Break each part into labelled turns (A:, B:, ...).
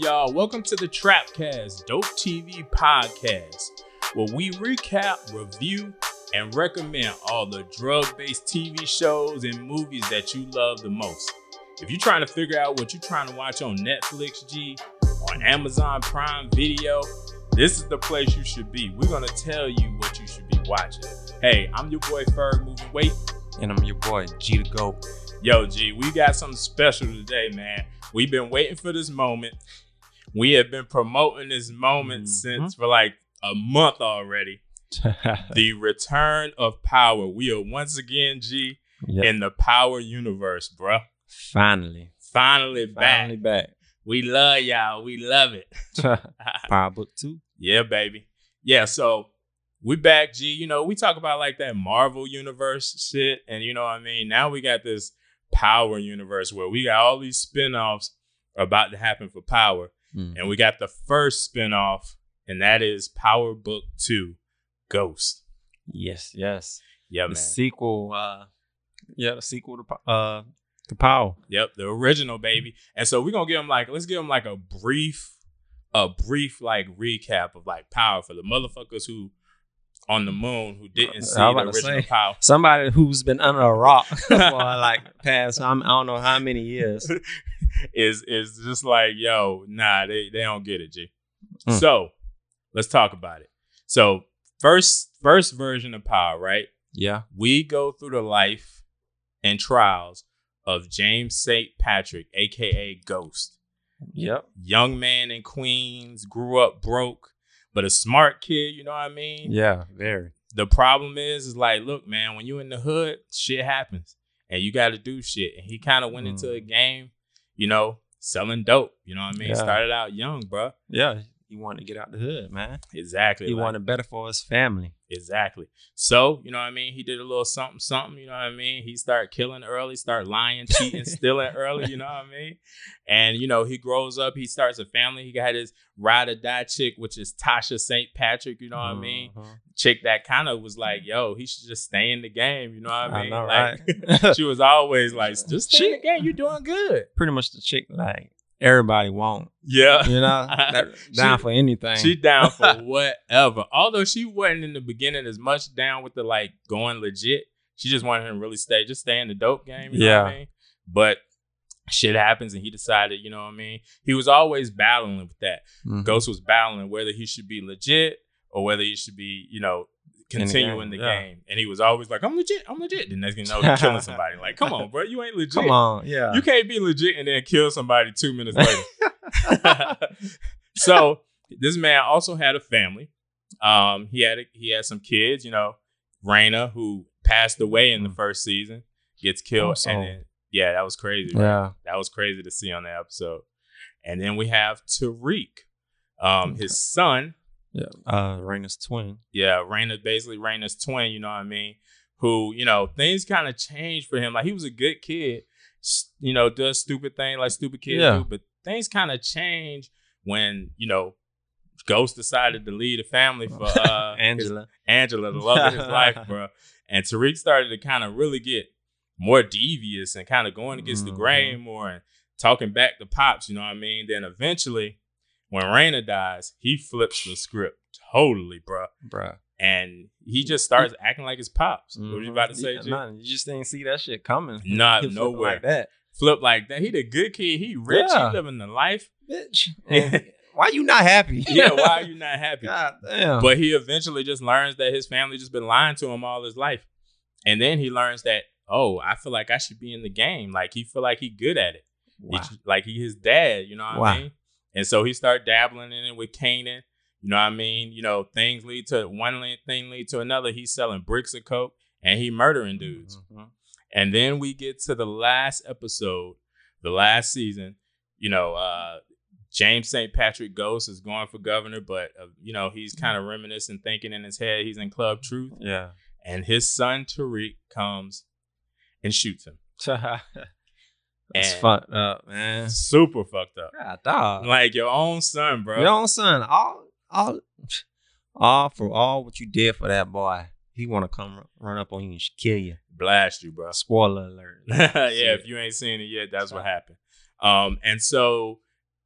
A: Y'all, welcome to the Trapcast Dope TV podcast, where we recap, review, and recommend all the drug based TV shows and movies that you love the most. If you're trying to figure out what you're trying to watch on Netflix, G, on Amazon Prime Video, this is the place you should be. We're going to tell you what you should be watching. Hey, I'm your boy Ferg Moving Weight.
B: And I'm your boy, G the Goat.
A: Yo, G, we got something special today, man. We've been waiting for this moment. We have been promoting this moment
B: Mm-hmm.
A: since for like a month already. the return of power. We are once again, G,
B: Yep.
A: in the power universe, bruh.
B: Finally.
A: Finally back.
B: Finally back.
A: We love y'all. We love it.
B: Power Book 2.
A: yeah, baby. Yeah, so we back, G. You know, we talk about like that Marvel universe shit, and you know what I mean? Now we got this power universe where we got all these spin-offs about to happen for power.
B: Mm.
A: And we got the first spin-off, and that is Power Book 2, Ghost.
B: Yes, yes.
A: Yeah,
B: the
A: man.
B: sequel, uh yeah, the sequel to uh to Power.
A: Yep, the original baby. And so we're gonna give them like let's give them like a brief, a brief like recap of like power for the motherfuckers who on the moon who didn't see the
B: was about to
A: original
B: say.
A: power.
B: Somebody who's been under a rock for like past I don't know how many years.
A: is is just like, yo, nah, they, they don't get it, G.
B: Mm.
A: So let's talk about it. So first first version of power, right?
B: Yeah.
A: we go through the life and trials of James St. Patrick, aka Ghost.
B: Yep.
A: Young man in Queens, grew up broke, but a smart kid, you know what I mean?
B: Yeah, very.
A: The problem is, is like, look, man, when you in the hood, shit happens. And you gotta do shit. And he kind of went into a game, you know, selling dope. You know what I mean?
B: Yeah.
A: Started out young, bruh.
B: Yeah. He wanted to get out the hood, man.
A: Exactly.
B: He
A: like-
B: wanted better for his family.
A: Exactly. So, you know what I mean? He did a little something, something, you know what I mean? He started killing early, start lying, cheating, stealing early, you know what I mean? And, you know, he grows up, he starts a family. He got his ride or die chick, which is Tasha St. Patrick, you know what I mean?
B: Mhm.
A: Chick that kind of was like, yo, he should just stay in the game, you know what I mean?
B: I know,
A: like,
B: right?
A: she was always like, just stay in the game, you're doing good.
B: Pretty much the chick like everybody want.
A: Yeah.
B: You know? That, down for anything.
A: She down for whatever. Although she wasn't in the beginning as much down with the like going legit. She just wanted him to really stay, just stay in the dope game. You know what I
B: Yeah.
A: mean? But shit happens and he decided, you know what I mean? He was always battling with that.
B: Mhm.
A: Ghost was battling whether he should be legit or whether he should be, you know,
B: In the
A: continuing the
B: game,
A: game. And he was always like, I'm legit, I'm legit. The next thing you know, he's killing somebody. Like, come on, bro, you ain't legit.
B: Come on, yeah.
A: You can't be legit and then kill somebody two minutes later. so this man also had a family. Um, he had a, he had some kids. You know, Raina, who passed away in the
B: Mm.
A: first season, gets killed,
B: Also-
A: and then yeah, that was crazy. right?
B: yeah.
A: That was crazy to see on that episode. And then we have Tariq, um, his son.
B: Yeah. Uh Raina's twin.
A: Yeah, Raina, basically Raina's twin. You know what I mean? Who you know things kind of changed for him. Like he was a good kid, you know, does stupid things like stupid kids
B: Yeah.
A: do. But things kind of change when you know Ghost decided to lead a family for uh,
B: Angela.
A: Angela, the love of his life, bro. And Tariq started to kind of really get more devious and kind of going against the
B: Mhm.
A: grain more and talking back to pops. You know what I mean? Then eventually, when Raina dies, he flips the script totally, bro
B: Bruh.
A: and he just starts acting like his pops. What were you mm-hmm. about to say,
B: Yeah, nah, you just didn't see that shit coming. He flipping
A: nowhere.
B: Like that.
A: Flip like that. He the good kid. He rich.
B: Yeah.
A: He living the life.
B: Bitch. Why you not happy?
A: yeah. Why are you not happy?
B: God damn.
A: But he eventually just learns that his family just been lying to him all his life, and then he learns that oh, I feel like I should be in the game. Like he feel like he good at it.
B: Wow.
A: tr- like he his dad. You know what
B: Wow.
A: I mean? And so he started dabbling in it with Kanan. You know what I mean? You know, things lead to one thing lead to another. He's selling bricks of coke and he murdering dudes.
B: Mhm.
A: And then we get to the last episode, the last season. You know, uh, James St. Patrick Ghost is going for governor, but uh, you know he's kind of reminiscing, thinking in his head he's in Club Truth,
B: Yeah.
A: and his son Tariq comes and shoots him.
B: That's fucked up, man.
A: Super fucked up,
B: God, dog.
A: like your own son, bro.
B: Your own son, all, all, all for all what you did for that boy. He want to come run up on you and kill you.
A: Blast you, bro.
B: Spoiler alert.
A: yeah, if you ain't seen it yet, that's what happened. Um, and so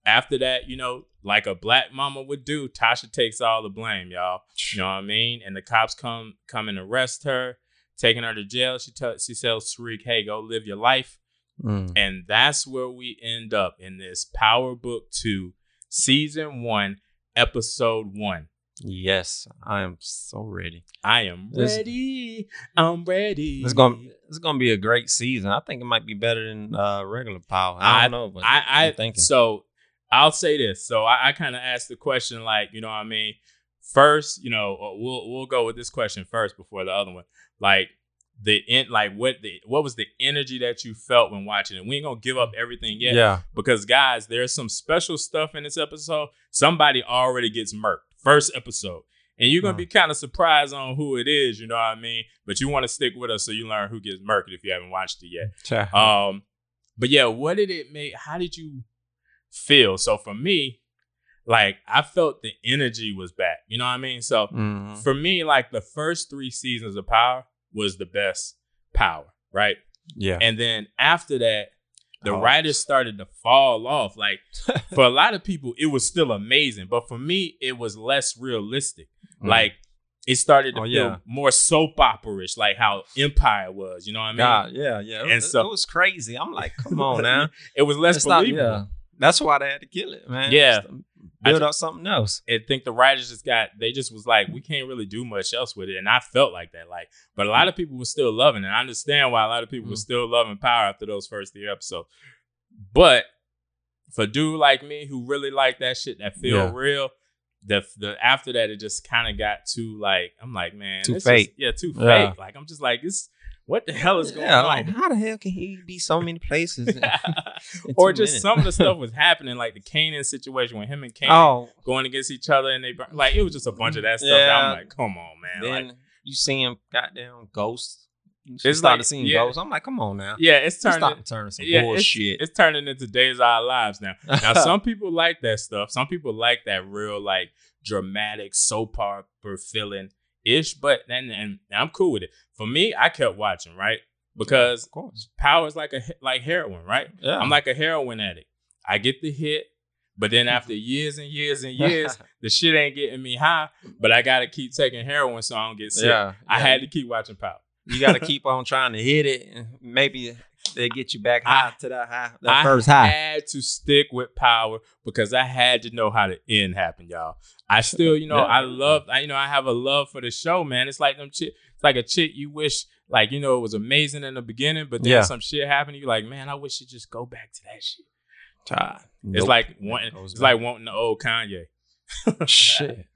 A: after that, you know, like a black mama would do, Tasha takes all the blame, y'all. You know what I mean? And the cops come come and arrest her, taking her to jail. She tells she tells Tariq, "Hey, go live your life."
B: Mm.
A: And that's where we end up in this Power Book 2, Season 1, Episode 1.
B: Yes, I am so ready.
A: I am
B: This-
A: ready. I'm ready.
B: It's gonna it's gonna be a great season. I think it might be better than uh, regular Power. I don't know, but
A: I, I
B: I'm
A: so I'll say this. So I, I kind of asked the question, like, you know what I mean? First, you know, uh, we'll we'll go with this question first before the other one. Like the in like what the what was the energy that you felt when watching it? We ain't gonna give up everything yet.
B: yeah,
A: Because guys, there's some special stuff in this episode. Somebody already gets murked. First episode. And you're gonna
B: Mm.
A: be kind of surprised on who it is, you know what I mean? But you want to stick with us so you learn who gets murked if you haven't watched it yet. Um, but yeah, what did it make? How did you feel? So for me, like I felt the energy was back. You know what I mean? So
B: Mhm.
A: for me, like the first three seasons of Power was the best Power, right?
B: yeah,
A: And then after that, the
B: Oh.
A: writers started to fall off. Like for a lot of people, it was still amazing, but for me, it was less realistic.
B: Mm.
A: Like it started to
B: Oh,
A: feel
B: yeah.
A: more soap opera-ish, like how Empire was. You know what I mean?
B: God, yeah, yeah. It,
A: And
B: was-
A: so-
B: it was crazy. I'm like, come on now.
A: It was less
B: It's not-
A: believable.
B: yeah. That's why they had to kill it, man.
A: Yeah.
B: Just build up something else.
A: I think the writers just got they just was like we can't really do much else with it, and I felt like that. Like, but a lot of people were still loving it. I understand why a lot of people were
B: Mm.
A: still loving Power after those first three episodes. But for dude like me who really like that shit that feel
B: Yeah.
A: real, the the after that it just kind of got too like I'm like man,
B: Too fake.
A: is- yeah, too
B: Yeah.
A: fake. Like I'm just like this. What the hell is going
B: yeah,
A: on?
B: like how the hell can he be so many places? in- in
A: or just
B: minutes?
A: some of the stuff was happening, like the Kanan situation when him and Kanan
B: Oh,
A: going against each other and they like it was just a bunch of that stuff.
B: Yeah.
A: that I'm like, come on, man.
B: then
A: like,
B: you see him goddamn ghosts. You
A: It's
B: started
A: like-
B: seeing
A: yeah.
B: ghosts. I'm like, come on now.
A: yeah, it's turning.
B: starting to some
A: yeah,
B: bullshit.
A: It's, it's turning into days of our lives now. Now, some people like that stuff. Some people like that real, like dramatic soap opera feeling ish. But then, and I'm cool with it. For me, I kept watching right because
B: of course.
A: power is like a like heroin, right?
B: Yeah.
A: I'm like a heroin addict. I get the hit, but then after years and years and years, the shit ain't getting me high. But I gotta keep taking heroin so I don't get sick.
B: yeah.
A: I had to keep watching Power.
B: You got to keep on trying to hit it. and Maybe they get you back high to that high, that
A: I
B: first high.
A: had to stick with Power because I had to know how the end happened, y'all. I still, you know,
B: Yeah.
A: I love, I, you know, I have a love for the show, man. It's like them chick, it's like a chick you wish, like, you know, it was amazing in the beginning, but then
B: Yeah.
A: some shit happened. You like, man, I wish you just go back to that shit.
B: Ah,
A: It's like wanting, it's
B: back.
A: like wanting the old Kanye.
B: shit.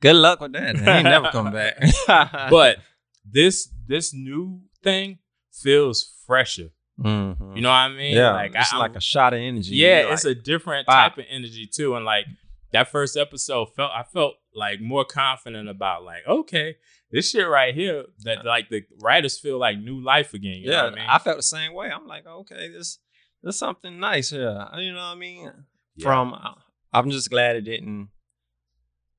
B: Good luck with that. He ain't never come back.
A: but this this new thing feels fresher.
B: Mhm.
A: You know what I mean?
B: yeah,
A: like
B: it's
A: I,
B: like a shot of energy.
A: yeah,
B: You're
A: it's
B: like,
A: a different type of energy too. And like that first episode felt I felt like more confident about like, okay, this shit right here that like the writers feel like new life again. You
B: yeah.
A: know what I mean?
B: I felt the same way. I'm like, okay, this there's something nice here. You know what I mean?
A: Yeah.
B: From I'm just glad it didn't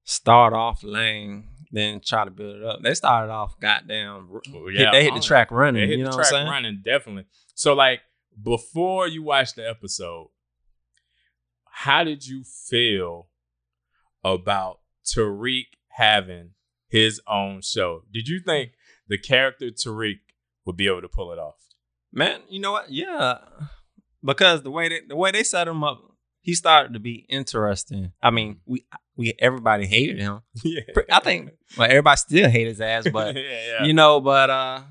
B: start off lame, then try to build it up. They started off goddamn.
A: Well,
B: hit- they hit the track running.
A: They hit
B: you know
A: the
B: what I'm
A: track
B: saying?
A: running, definitely. So like before you watch the episode, how did you feel about Tariq having his own show? Did you think the character Tariq would be able to pull it off?
B: Man, you know what? Yeah, because the way they, the way they set him up, he started to be interesting. I mean, we we everybody hated him.
A: yeah.
B: I think well, everybody still hate his ass, but
A: yeah, yeah.
B: you know, but uh,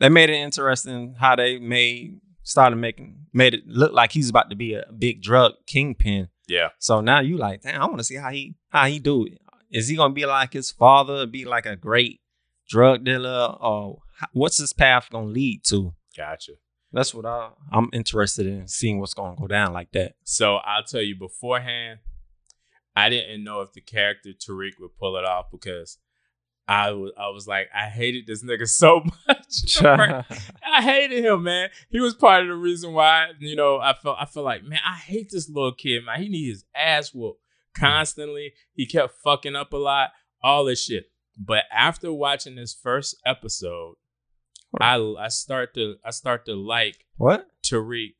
B: they made it interesting how they made started making made it look like he's about to be a big drug kingpin.
A: yeah.
B: So now you like, damn, I want to see how he how he do it. Is he gonna be like his father? Be like a great drug dealer, or what's his path gonna lead to?
A: Gotcha.
B: That's what I I'm interested in seeing what's gonna go down like that.
A: So I'll tell you beforehand, I didn't know if the character Tariq would pull it off because I was I was like, I hated this nigga so much. I hated him, man. He was part of the reason why, you know, I felt I felt like, man, I hate this little kid, man. He need his ass whooped constantly. He kept fucking up a lot, all this shit. But after watching this first episode, I I start to I start to like
B: what?
A: Tariq,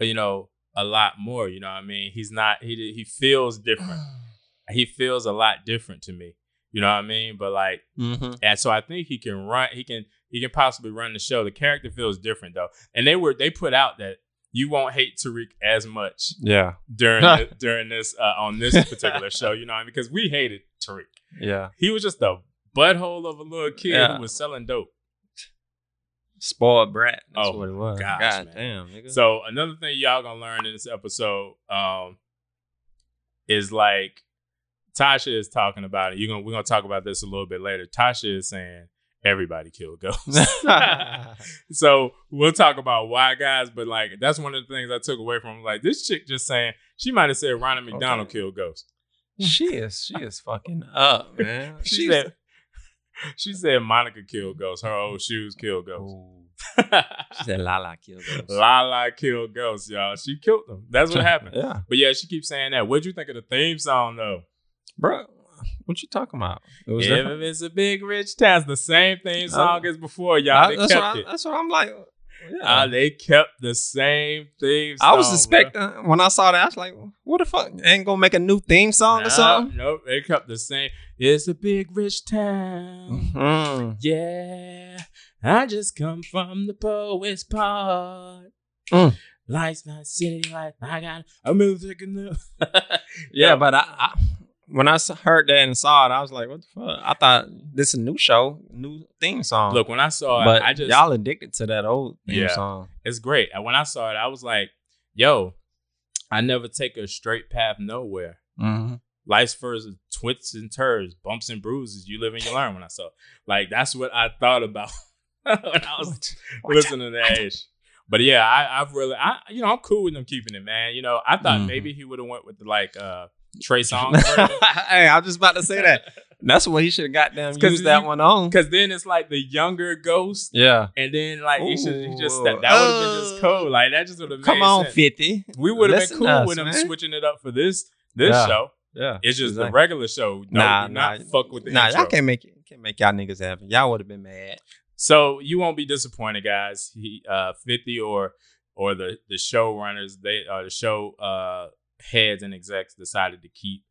A: you know, a lot more. You know what I mean? He's not. He he feels different. he feels a lot different to me. You know what I mean? But like,
B: Mm-hmm.
A: and so I think he can run. He can he can possibly run the show. The character feels different though, and they were they put out that you won't hate Tariq as much
B: Yeah.
A: during the, during this uh, on this particular show. You know what I mean? Because we hated Tariq.
B: Yeah.
A: He was just a butthole of a little kid
B: Yeah.
A: who was selling dope.
B: Spoiled brat. That's
A: Oh,
B: what it was.
A: gosh,
B: God
A: man.
B: damn, nigga.
A: So another thing y'all gonna learn in this episode um, is like Tasha is talking about it. You gonna we're gonna talk about this a little bit later. Tasha is saying everybody killed ghosts. so we'll talk about why, guys. But like that's one of the things I took away from like this chick just saying she might have said Ronald McDonald
B: Okay.
A: killed ghosts.
B: she is she is fucking up, man.
A: She
B: She's
A: said she said Monica killed ghosts. Her old shoes killed ghosts.
B: She said Lala killed ghosts.
A: Lala killed ghosts, y'all. She killed them. That's what happened.
B: Yeah.
A: But yeah, she keeps saying that. What'd you think of the theme song though?
B: Bro, what you talking about? It was
A: If
B: different.
A: it's a big rich town, it's the same theme song
B: Uh,
A: as before, y'all.
B: I-
A: They
B: that's, what
A: kept
B: I,
A: it.
B: that's what I'm like. Yeah.
A: Uh, they kept the same theme song.
B: I was
A: bro.
B: expecting when I saw that. I was like, "What the fuck? Ain't gonna make a new theme song or something?"
A: Nope, they kept the same. It's a big rich town.
B: Mm.
A: Yeah, I just come from the poet's part.
B: Mm.
A: Life's not city life. I got a music in the.
B: Yeah, but I, I when I heard that and saw it, I was like, "What the fuck?" I thought this is a new show, new theme song.
A: look when I saw it,
B: but
A: I just
B: y'all addicted to that old theme
A: Yeah.
B: song.
A: it's great. And when I saw it, I was like, "Yo, I never take a straight path nowhere.
B: Mm-hmm.
A: Life's first twists and turns, bumps and bruises. You live and you learn." When I saw, it. like, that's what I thought about when I was listening to Ash. But yeah, I, I've really, I, you know, I'm cool with them keeping it, man. You know, I thought
B: Mhm.
A: maybe he would have went with the like uh Trey Songz
B: hey, I was just about to say that. That's what he should have got
A: goddamn
B: used that
A: you-
B: one on.
A: Because then it's like the younger ghost,
B: Yeah.
A: and then like he should he just
B: Ooh,
A: that, that would have been just cool. Like that just would have
B: been.
A: Come
B: on,
A: sense.
B: fifty.
A: We would have been cool
B: us,
A: with him
B: man.
A: switching it up for this this
B: Yeah.
A: show.
B: Yeah.
A: It's just the regular show. No,
B: Nah,
A: not
B: nah.
A: fuck with the
B: Nah,
A: intro.
B: y'all can't make it. Can't make y'all niggas happen. Y'all would have been mad.
A: So you won't be disappointed, guys. He uh 50 or or the the showrunners, they uh the show uh heads and execs decided to keep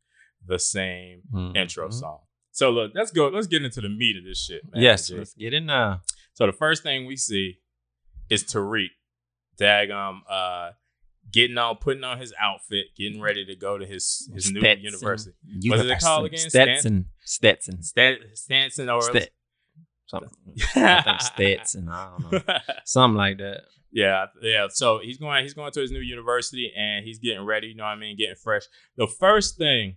A: the same intro
B: Mhm.
A: song. So look, let's go. Let's get into the meat of this shit, man.
B: Yes,
A: Jay.
B: let's get in there.
A: So the first thing we see is Tariq, Dagum, uh, getting on, putting on his outfit, getting ready to go to his his new university.
B: University.
A: What is it called again?
B: Stetson. Stetson.
A: Stan- Stanson or
B: Stet. Something. I think Stetson. I don't know. Something like that.
A: Yeah, yeah. So he's going. He's going to his new university, and he's getting ready. You know what I mean? Getting fresh. The first thing,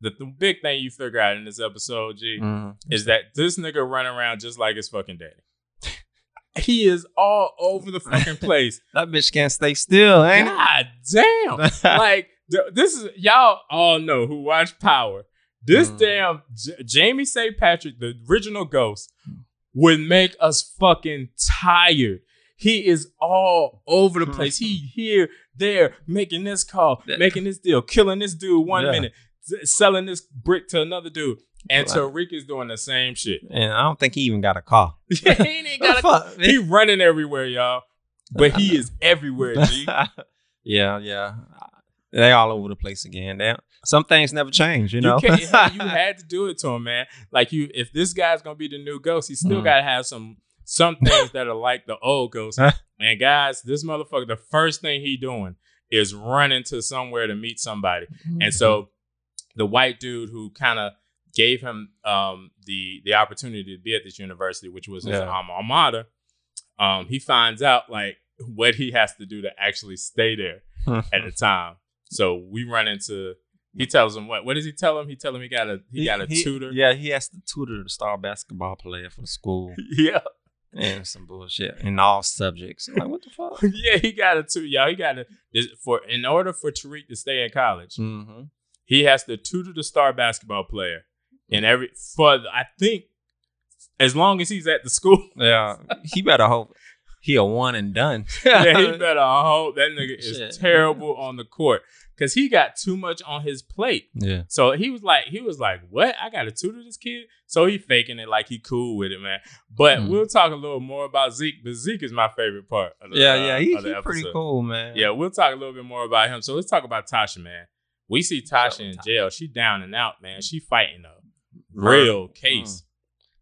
A: the, the big thing you figure out in this episode, G,
B: Mhm.
A: is that this nigga running around just like his fucking daddy. he is all over the fucking place.
B: That bitch can't stay still, ain't
A: God damn! like this is y'all all know who watch Power. This
B: Mm.
A: damn J- Jamie St. Patrick, the original ghost, would make us fucking tired. He is all over the place. He here, there, making this call,
B: Yeah.
A: making this deal, killing this dude one
B: Yeah.
A: minute, s- selling this brick to another dude, and
B: Right.
A: Tariq is doing the same shit.
B: and I don't think he even got a car.
A: Yeah, he ain't got a,
B: Fuck,
A: he running everywhere, y'all. But he is everywhere, G.
B: yeah, yeah. They all over the place again. They, some things never change, you know.
A: You, can't, you had to do it to him, man. Like you, if this guy's gonna be the new ghost, he still
B: Mhm.
A: gotta have some some things that are like the old ghost. and guys, this motherfucker, the first thing he doing is running to somewhere to meet somebody. And so the white dude who kind of gave him um, the the opportunity to be at this university, which was his
B: Yeah.
A: alma mater, um, he finds out like what he has to do to actually stay there at the time. So we run into. He tells him what? What does he tell him? He tell him he got a he, got a tutor.
B: Yeah, he has to tutor the star basketball player for the school
A: yeah,
B: and some bullshit in all subjects. I'm like, what the fuck?
A: yeah. He got it too, Y'all, he got it for in order for Tariq to stay in college,
B: Mm-hmm.
A: he has to tutor the star basketball player in every for I think as long as he's at the school.
B: Yeah, he better hope. He a one and done.
A: yeah, he better hope that nigga is
B: Shit.
A: terrible on the court because he got too much on his plate.
B: yeah.
A: So he was like, he was like, "What? I got to tutor this kid?" So he faking it like he cool with it, man. But
B: Hmm.
A: we'll talk a little more about Zeke. But Zeke is my favorite part. Of the,
B: Yeah,
A: uh,
B: yeah, he,
A: of
B: he pretty cool, man.
A: Yeah, we'll talk a little bit more about him. So let's talk about Tasha, man. We see Tasha in
B: Tasha.
A: jail. She down and out, man. She fighting a real case.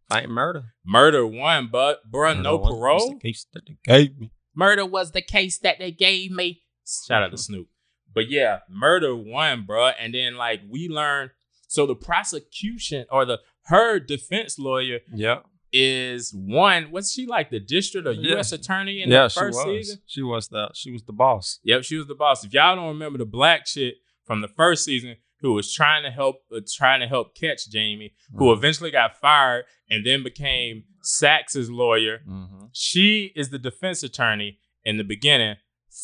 B: Fighting murder.
A: Murder one, but bruh, no
B: Murder was- was
A: parole.
B: the case that they gave me.
A: Murder was the case that they gave me. Shout out to Snoop. But yeah, murder one, bruh. And then like we learned, so the prosecution or the her defense lawyer
B: Yeah,
A: is one. Was she like the district or
B: Yeah.
A: U.S. attorney in
B: yeah,
A: the
B: she
A: first
B: was.
A: season?
B: She was the she was the boss.
A: Yep, she was the boss. If y'all don't remember the black chick from the first season who was trying to help uh, trying to help catch Jamie, who
B: Mhm.
A: eventually got fired and then became Saxe's lawyer.
B: Mhm.
A: She is the defense attorney in the beginning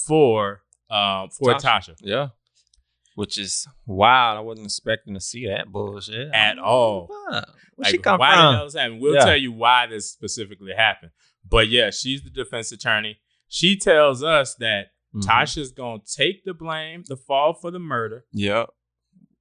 A: for um for
B: Tasha.
A: Tasha,
B: Yeah, which is wild. I wasn't expecting to see that bullshit
A: At all.
B: Where
A: Like,
B: she come
A: why
B: from?
A: did that was happening? We'll
B: Yeah.
A: tell you why this specifically happened. But yeah, she's the defense attorney. She tells us that
B: Mhm.
A: Tasha's gonna take the blame, the fall for the murder,
B: Yeah,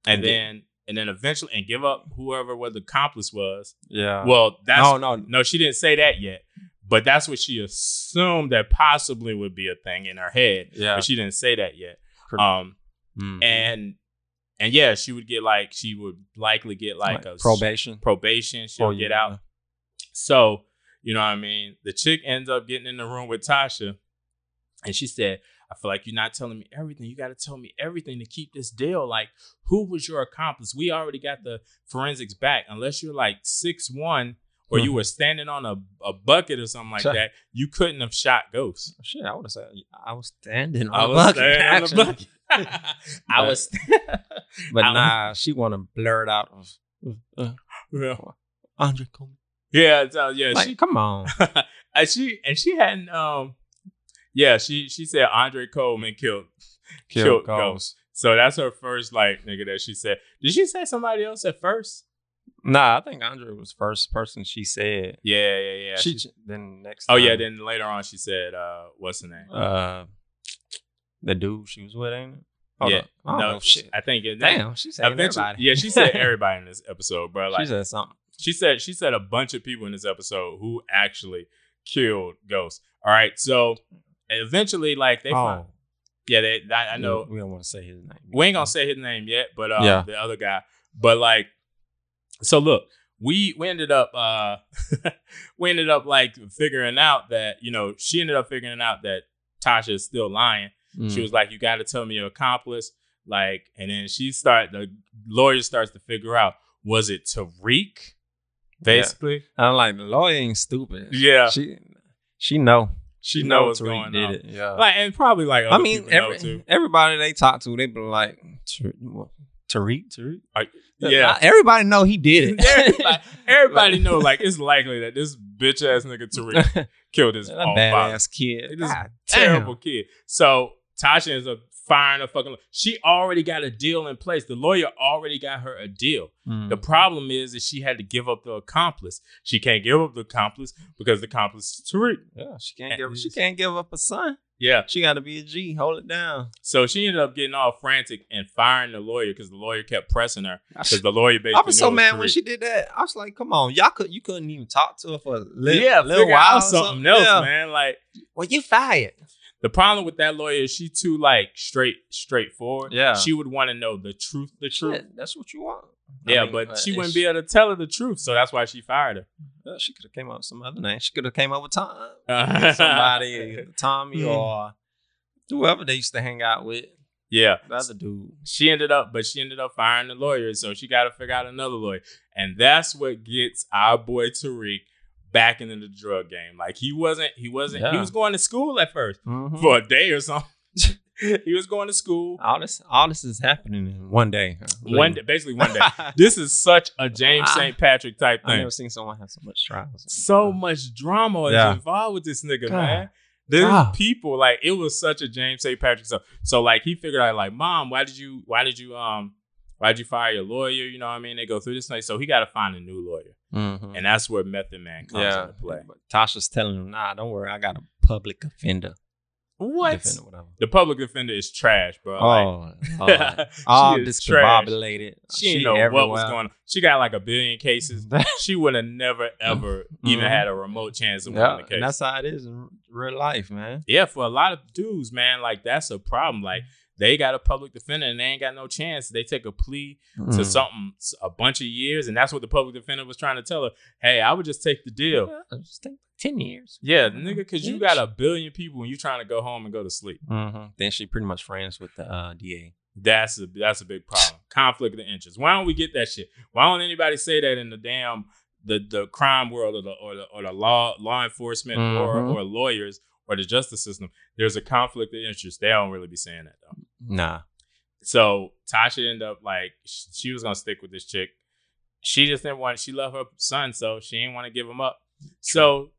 A: and then and then eventually and give up whoever what the accomplice was.
B: yeah.
A: Well, that's
B: no, no,
A: no, she didn't say that yet. But that's what she assumed that possibly would be a thing in her head.
B: yeah.
A: But she didn't say that yet. Um
B: Mhm.
A: and and yeah, she would get like she would likely get like, a
B: probation.
A: probation. She'll
B: Oh,
A: get
B: yeah.
A: out. So, you know what I mean? The chick ends up getting in the room with Tasha and she said, I feel like you're not telling me everything. You got to tell me everything to keep this deal. Like, who was your accomplice? We already got the forensics back. Unless you're like six one or you
B: Mhm.
A: were standing on a, a bucket or something like
B: Sure.
A: that, you couldn't have shot ghosts.
B: Shit, I would have said I was standing on
A: I was
B: bucket.
A: standing on
B: actually.
A: bucket. I was.
B: But
A: I-
B: nah, she want to blur it out uh,
A: yeah,
B: Andre Coleman.
A: yeah, so, yeah.
B: Like,
A: she,
B: come on.
A: and she and she hadn't. Um, yeah, she she said Andre Coleman killed killed Ghost. So that's her first like nigga that she said. Did she say somebody else at first?
B: Nah, I think Andre was first person she said.
A: Yeah, yeah, yeah.
B: she,
A: She-
B: then next.
A: oh yeah. Then later on, she said, uh, "What's her name?"
B: uh, the dude she was with, ain't it? Hold
A: yeah, no,
B: shit.
A: I think it.
B: Damn, she said everybody.
A: yeah, she said everybody in this episode, bro. Like
B: she said something.
A: she said, she said a bunch of people in this episode who actually killed Ghost. All right, so eventually, like they, find,
B: oh,
A: yeah, they. I, I know
B: We don't want to say his name.
A: we ain't gonna say his name yet, but uh,
B: Yeah.
A: the other guy. But like, so look, we we ended up uh, we ended up like figuring out that you know she ended up figuring out that Tasha is still lying.
B: Mm.
A: She was like, "You got to tell me your accomplice." Like, and then she start the lawyer starts to figure out was it Tariq, basically.
B: I'm like, the lawyer ain't stupid.
A: Yeah.
B: she she know.
A: She,
B: She
A: know
B: know
A: what's
B: Tariq
A: going
B: did
A: on.
B: it. Yeah.
A: Like, and probably like other
B: I mean,
A: people know
B: every,
A: too.
B: everybody they talk to, they be like, "Tariq. Tariq, Tariq.
A: Yeah.
B: Not everybody know he did it.
A: everybody, everybody know like it's likely that this bitch ass nigga Tariq killed his
B: that
A: own
B: badass kid.
A: This
B: God
A: terrible kid. So Tasha ends up firing a fucking. She already got a deal in place. The lawyer already got her a deal.
B: damn.
A: The mm. problem is that she had to give up the accomplice. She can't give up the accomplice because the accomplice is Tariq.
B: yeah, she can't give. She can't give up a son.
A: Yeah.
B: She got to be a G. Hold it down.
A: So she ended up getting all frantic and firing the lawyer because the lawyer kept pressing her because the lawyer basically.
B: I was so mad when she did that. I was like, "Come on, y'all could you couldn't even talk to her for a li-
A: yeah,
B: little while
A: out
B: or
A: something else,
B: Yeah.
A: man. Like
B: Well, you fired.
A: The problem with that lawyer is she too like straight, straightforward.
B: Yeah.
A: she would want to know the truth, the truth.
B: Shit, that's what you want. I
A: Yeah,
B: mean,
A: but
B: uh,
A: she wouldn't be able to tell her the truth, so that's why she fired her.
B: Uh, she could have came up with some other name. She could have came up with Tom,
A: Somebody,
B: somebody, Tommy
A: Hmm.
B: or whoever they used to hang out with.
A: yeah.
B: The other dude.
A: She ended up, but she ended up firing the lawyer, so she got to figure out another lawyer, and that's what gets our boy Tariq back into the drug game. Like he wasn't, he wasn't, he was going to school at 1st
B: Mhm.
A: for a day or something. he was going to school
B: All this, all this is happening in one day.
A: one day, basically one day. This is such a James
B: Ah.
A: St. Patrick type thing.
B: I've never seen someone have so much trials.
A: so much drama is involved with this nigga,
B: God.
A: man. There's
B: God.
A: people like it was such a James St. Patrick stuff. So like he figured out like, mom, why did you why did you um why did you fire your lawyer? You know what I mean? They go through this thing. So he got to find a new lawyer,
B: Mhm.
A: and that's where Method Man comes
B: yeah,
A: into play.
B: But Tasha's telling him, "Nah, don't worry, I got a public offender.
A: What?
B: Defender.
A: The public defender is trash, bro. Like,
B: Oh, all
A: She is
B: discombobulated.
A: she didn't know what was going on. She got like a billion cases. she would have never ever even
B: Mhm.
A: had a remote chance of
B: Yeah,
A: winning the case.
B: and that's how it is in real life, man.
A: yeah, for a lot of dudes, man, like that's a problem. Like they got a public defender and they ain't got no chance. They take a plea to
B: Mm.
A: something a bunch of years, and that's what the public defender was trying to tell her. Hey, I would just take the deal.
B: Yeah, just think ten years.
A: Yeah, nigga, because you got a billion people and you trying to go home and go to sleep.
B: hmm Then she pretty much friends with the uh, DA.
A: That's a that's a big problem. Conflict of interest. Why don't we get that shit? Why don't anybody say that in the damn the the crime world or the or the, or the law law enforcement or
B: Mhm.
A: or lawyers or the justice system? There's a conflict of interest. They don't really be saying that though.
B: Nah.
A: So Tasha ended up like she was gonna stick with this chick. She just didn't want. She loved her son, so she didn't want to give him up. So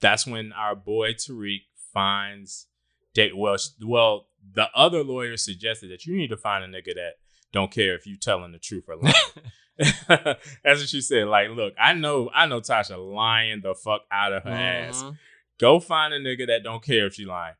A: that's when our boy Tariq finds. Da- well, well, the other lawyer suggested that you need to find a nigga that don't care if you telling the truth or lying. That's what she said. Like, look, I know, I know Tasha lying the fuck out of her ass
B: Mhm.
A: Go find a nigga that don't care if she lying.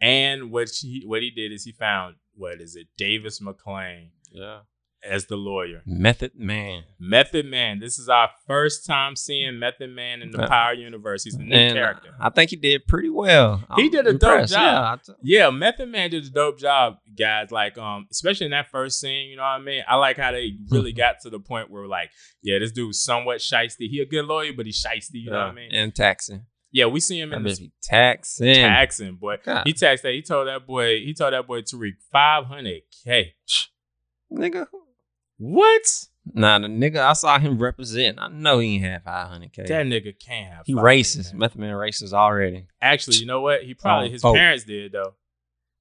A: And what she what he did is he found what is it Davis MacLean
B: Yeah.
A: as the lawyer.
B: Method man.
A: Method Man. This is our first time seeing Method Man in the
B: Yeah.
A: Power universe. He's a new character.
B: I think he did pretty well.
A: He
B: I'm
A: did a dope job.
B: Yeah, I t-
A: Yeah, Method Man did a dope job, guys. Like, um, especially in that first scene, you know what I mean? I like how they really got to the point where, like, yeah, this dude's somewhat shisty. He a good lawyer, but he's shisty, you know what I mean?
B: And taxing.
A: Yeah, we see him in
B: be taxing.
A: taxing, boy.
B: God.
A: He taxed that. He told that boy. He told that boy Tariq five hundred k.
B: Nigga.
A: What?
B: Nah, the nigga I saw him represent. I know he ain't have 500k.
A: That nigga can't have.
B: he
A: 500K.
B: racist. Method man racist already.
A: Actually, you know what? He probably
B: Oh,
A: his
B: folk.
A: parents did though.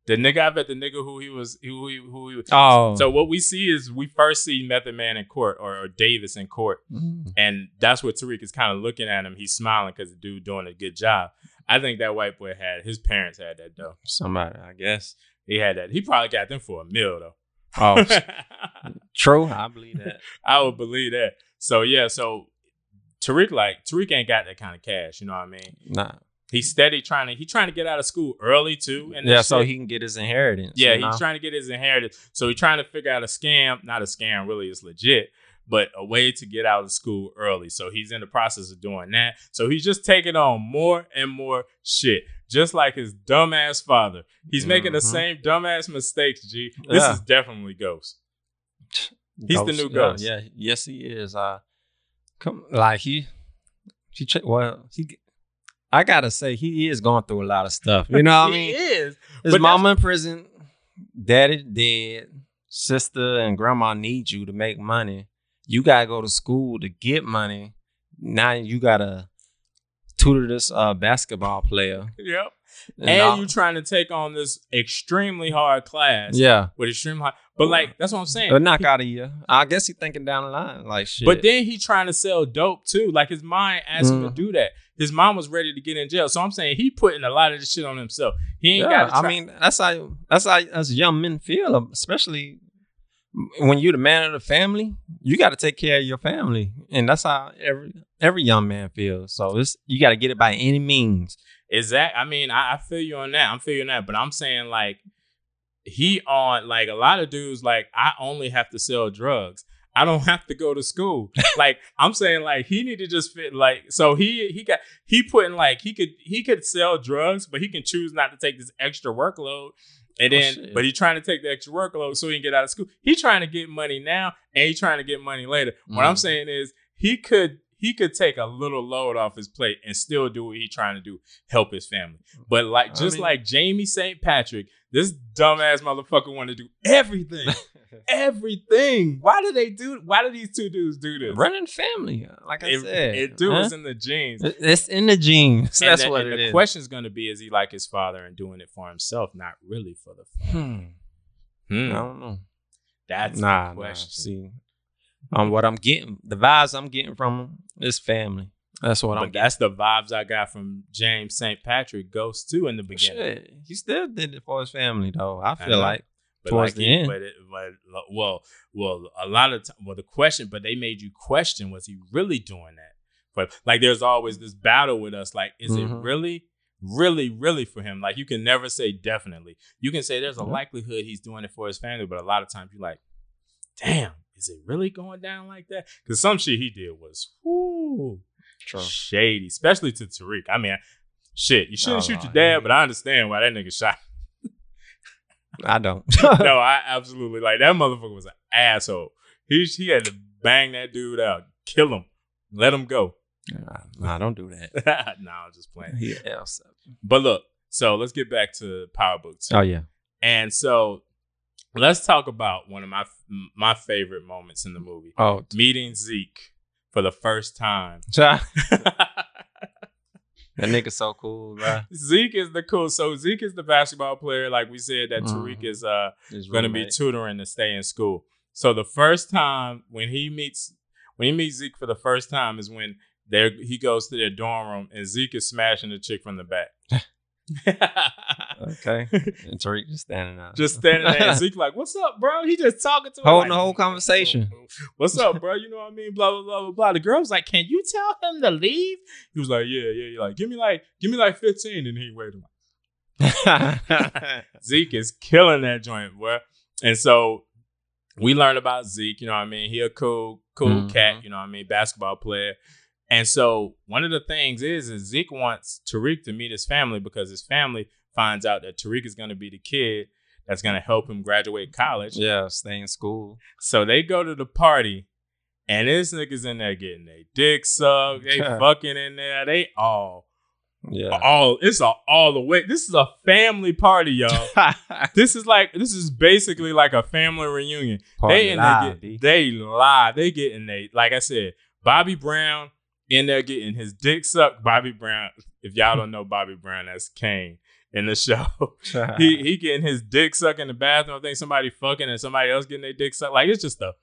A: The nigga, I bet the nigga who he was, who he, who he was.
B: Oh.
A: So what we see is we first see Method Man in court or, or Davis in court,
B: Mm.
A: and that's where Tariq is kind of looking at him. He's smiling because the dude doing a good job. I think that white boy had his parents had that though.
B: Somebody, I guess.
A: He had that. He probably got them for a meal though.
B: Oh, true. I believe that.
A: I would believe that. So yeah, so Tariq like Tariq ain't got that kind of cash. You know what I mean?
B: Nah.
A: He's steady trying to. He trying to get out of school early too. And
B: Yeah, so
A: shit.
B: he can get his inheritance.
A: Yeah,
B: you know?
A: he's trying to get his inheritance. So he's trying to figure out a scam. Not a scam, really. It's legit, but a way to get out of school early. So he's in the process of doing that. So he's just taking on more and more shit, just like his dumbass father. He's making the
B: Mhm.
A: same dumbass mistakes. G. This
B: Yeah.
A: is definitely Ghost. He's the new
B: yeah,
A: Ghost.
B: Yeah, yes, he is. Uh, come like he, he. Well, he. I gotta say, he is going through a lot of stuff. You know what I mean?
A: he is.
B: His
A: But
B: mama in prison, daddy dead, sister and grandma need you to make money. You gotta go to school to get money. Now you gotta tutor this uh, basketball player.
A: Yep.
B: And
A: And,
B: all-
A: you trying to take on this extremely hard class.
B: yeah,
A: With extreme hard. But like that's what I'm saying.
B: a knockout of you. I guess he thinking down the line like shit.
A: But then he trying to sell dope too. Like his mind asked him to do that. His mom was ready to get in jail. So I'm saying he putting a lot of this shit on himself. He ain't
B: yeah,
A: got
B: I mean, that's how that's how as young men feel, um, especially when you're the man of the family. You got to take care of your family, and that's how every every young man feels. So it's you got to get it by any means.
A: Is that? I mean, I, I feel you on that. I'm feeling that. But I'm saying like he on like a lot of dudes like I only have to sell drugs. I don't have to go to school. like I'm saying like he need to just fit like so he he got he putting like he could he could sell drugs, but he can choose not to take this extra workload. And
B: Oh,
A: then,
B: shit.
A: but he trying to take the extra workload so he can get out of school. He trying to get money now, and he trying to get money later. What I'm
B: Mhm.
A: saying is, he could he could take a little load off his plate and still do what he trying to do, help his family. But like
B: I
A: just
B: mean-
A: like Jamie St. Patrick, this dumbass motherfucker want to do everything, everything. Why do they do? Why do these two dudes do this?
B: Running family, like I
A: It,
B: said,
A: it do
B: huh?
A: is in the genes.
B: It's in the genes.
A: And
B: That's
A: the,
B: what
A: and
B: it
A: the
B: is.
A: question's gonna be: Is he like his father and doing it for himself, not really for the? family?
B: Hmm.
A: Hmm.
B: I don't know.
A: That's
B: nah,
A: the
B: nah.
A: question.
B: See, um, what I'm getting, the vibes I'm getting from him is family. That's what
A: but
B: I'm
A: that's the vibes I got from James St. Patrick Ghost too in the beginning.
B: Shit, he still did it for his family though. I
A: I
B: feel
A: know.
B: like
A: But
B: towards
A: like
B: the
A: he,
B: end.
A: but, it, but well, well, a lot of time, well, the question, but they made you question: Was he really doing that But like, there's always this battle with us. Like, is it
B: Mhm.
A: really, really, really for him? Like, you can never say definitely. You can say there's a
B: Mhm.
A: likelihood he's doing it for his family, but a lot of times you're like, damn, is it really going down like that? Because some shit he did was whoo,
B: True.
A: shady, especially to Tariq. I mean, shit, you shouldn't
B: Oh,
A: shoot your dad, but I understand why that nigga shot.
B: I don't.
A: no, I absolutely like that motherfucker was an asshole. He he had to bang that dude out, kill him, let him go.
B: Nah, nah, don't do that.
A: nah, I'm just playing.
B: He else.
A: But look, so let's get back to Power Book Two.
B: Oh yeah.
A: And so let's talk about one of my my favorite moments in the movie.
B: Oh,
A: Meeting Zeke for the first time.
B: that nigga so cool, bro.
A: Zeke is the cool. So Zeke is the basketball player, like we said, that Tariq
B: Mhm.
A: is uh going to be tutoring to stay in school. So the first time when he meets when he meets Zeke for the first time is when there he goes to their dorm room and Zeke is smashing the chick from the back.
B: Okay. And Tariq just standing out.
A: just standing there Zeke like, "What's up, bro?" He just talking to
B: Holding
A: like,
B: the whole conversation.
A: What's up, bro? You know what I mean? Blah blah blah blah blah. The girl's like, "Can you tell him to leave?" He was like, "Yeah, yeah." Like, give me like, give me like fifteen, and he waited. Zeke is killing that joint, boy. And so we learned about Zeke, you know what I mean? He a cool, cool
B: Mhm.
A: cat, you know what I mean, basketball player. And so one of the things is is Zeke wants Tariq to meet his family because his family finds out that Tariq is gonna be the kid that's gonna help him graduate college.
B: yeah, stay in school.
A: So they go to the party and this nigga's in there getting their dick sucked, they fucking in there, they all
B: Yeah.
A: all it's all, all the way. This is a family party, y'all. this is like this is basically like a family reunion.
B: Party
A: they in
B: live,
A: there get, they live. They getting they like I said, Bobby Brown in there getting his dick sucked. Bobby Brown, if y'all don't know Bobby Brown, that's Cane in the show. he he getting his dick sucked in the bathroom. I think somebody fucking and somebody else getting their dick sucked. Like it's just a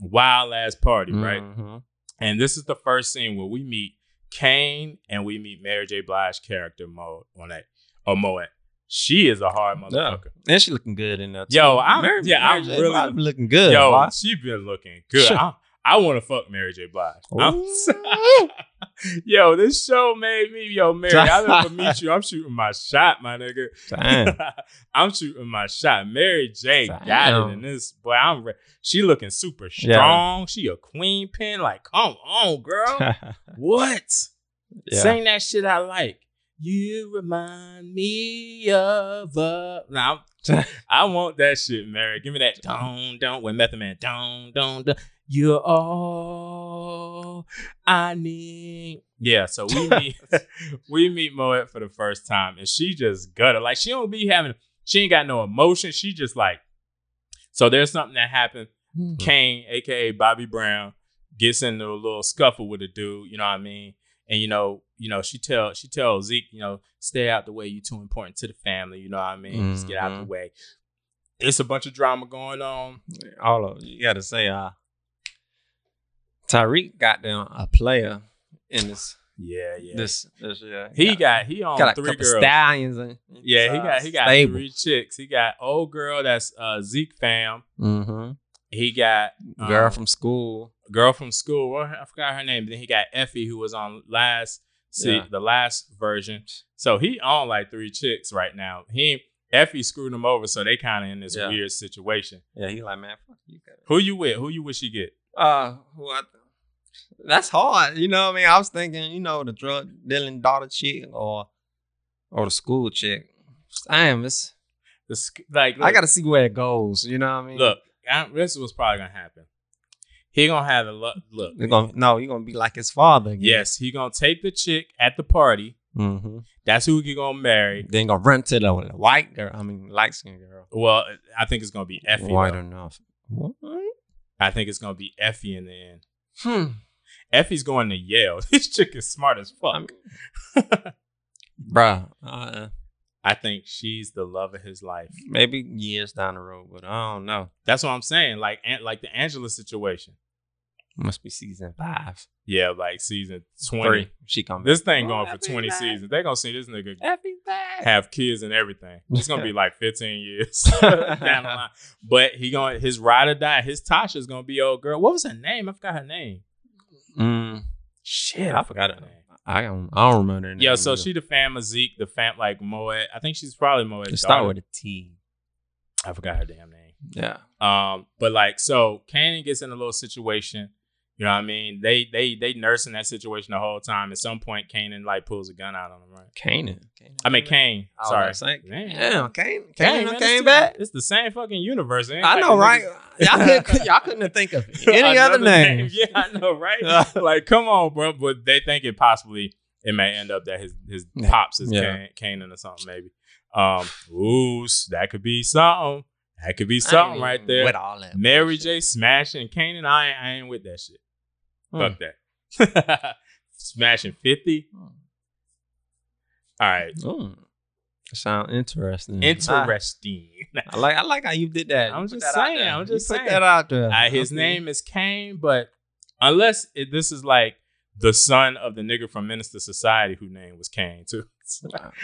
A: wild ass party, right?
B: Mhm.
A: And this is the first scene where we meet Cane and we meet Mary J. Blige character Mo Monet or Moet. She is a hard
B: Yeah.
A: motherfucker.
B: And she looking good in that.
A: Yo, I'm- yeah, I'm
B: J.
A: really-
B: Blige looking good.
A: Yo, she been looking good.
B: Sure.
A: I, I want to fuck Mary J. Blige. Yo, this show made me, yo, Mary. I never meet you. I'm shooting my shot, my nigga. I'm shooting my shot. Mary J. got it in this. Boy, I'm. Re- she looking super
B: Yeah.
A: strong. She a queen pin. Like, come on, girl. what?
B: yeah.
A: Sing that shit I like. You remind me of a. Now, I want that shit, Mary. Give me that don't don't with Method Man. Don't don't don't. You're all I need. Yeah, so we meet we meet Moet for the first time, and she just gutted. Like she don't be having. She ain't got no emotion. She just like. So there's something that happened.
B: Mhm.
A: Cane, aka Bobby Brown, gets into a little scuffle with a dude. You know what I mean? And you know, you know, she tell she tells Zeke, you know, stay out the way. You too important to the family. You know what I mean? Just get out the
B: Mhm.
A: way. It's a bunch of drama going on.
B: all of you gotta say uh Tariq got them a player in this
A: Yeah, yeah.
B: this this yeah.
A: he got he on
B: got a
A: three
B: couple
A: girls.
B: stallions in,
A: Yeah, he got he got
B: stable.
A: three chicks. He got old girl that's uh Zeke fam.
B: Mm-hmm.
A: He got
B: Girl
A: um,
B: from school.
A: girl from school. Well, I forgot her name. Then he got Effie, who was on last see
B: Yeah.
A: the last version. So he on like three chicks right now. He Effie screwed him over, so they kind of in this
B: Yeah.
A: weird situation.
B: Yeah, he like man, fuck you. Got
A: Who you with? Who you wish you get?
B: Uh, who I, that's hard. You know what I mean? I was thinking, you know, the drug dealing daughter chick or or the school chick. Damn, it's
A: The sk- like
B: I gotta see where it goes. You know what I mean?
A: look. I, this was probably gonna happen. He gonna have the look. Look,
B: You're gonna no, you're gonna be like his father again.
A: yes, he gonna take the chick at the party.
B: Mm-hmm.
A: That's who he gonna marry.
B: Then gonna run to the white girl. I mean, light skinned girl.
A: Well, I think it's gonna be Effie.
B: White
A: though.
B: enough. What?
A: I think it's gonna be Effie in the end.
B: Hmm.
A: Effie's going to Yale. This chick is smart as fuck.
B: mean, bruh, uh,
A: I think she's the love of his life.
B: maybe years down the road, but I don't know.
A: That's what I'm saying. Like, An- like the Angela situation.
B: Must be season five,
A: Yeah, like season twenty.
B: three. She come.
A: This thing
B: Oh,
A: going for twenty
B: back.
A: seasons. They gonna see this nigga
B: Effie's back.
A: have kids and everything. It's gonna be like fifteen years down the line. But he going his ride or die. His Tasha's gonna be old girl. What was her name? I forgot her name.
B: Mm,
A: Shit,
B: I forgot her name. I don't. I don't remember her name.
A: Yeah, so
B: either.
A: she the fam of Zeke, the fam like Moet. I think she's probably Moet.
B: It start with a T.
A: I forgot her damn name.
B: Yeah.
A: Um, but like, so Kanan gets in a little situation. You know what I mean? They they they nursing that situation the whole time. At some point, Kanan like pulls a gun out on him, right?
B: Kanan.
A: I mean, Cane.
B: Oh,
A: Sorry,
B: that's like-
A: Man.
B: Damn, Cane.
A: Kane,
B: Kane came back.
A: It's the same fucking universe. Ain't
B: I
A: like
B: know, right?
A: niggas-
B: Y'all couldn't, y'all couldn't think of any other
A: Another
B: name.
A: Yeah, I know, right? like, come on, bro. But they think it possibly it may end up that his his
B: Yeah.
A: pops is
B: Yeah.
A: Cane, Kanan or something, maybe. Um, ooh, that could be something. That could be something right there.
B: With all that
A: Mary
B: bullshit.
A: J. smashing Kanan. I ain't, I ain't with that shit.
B: Hmm.
A: Fuck that. smashing fifty. All right,
B: Mm. Sound interesting.
A: interesting.
B: I, I like. I like how you did that.
A: I'm
B: You
A: just saying. I'm
B: You
A: just
B: put
A: saying.
B: that out there.
A: Uh, his
B: Okay.
A: name is Cane, but unless it, this is like the son of the nigga from Menace II Society whose name was Caine too.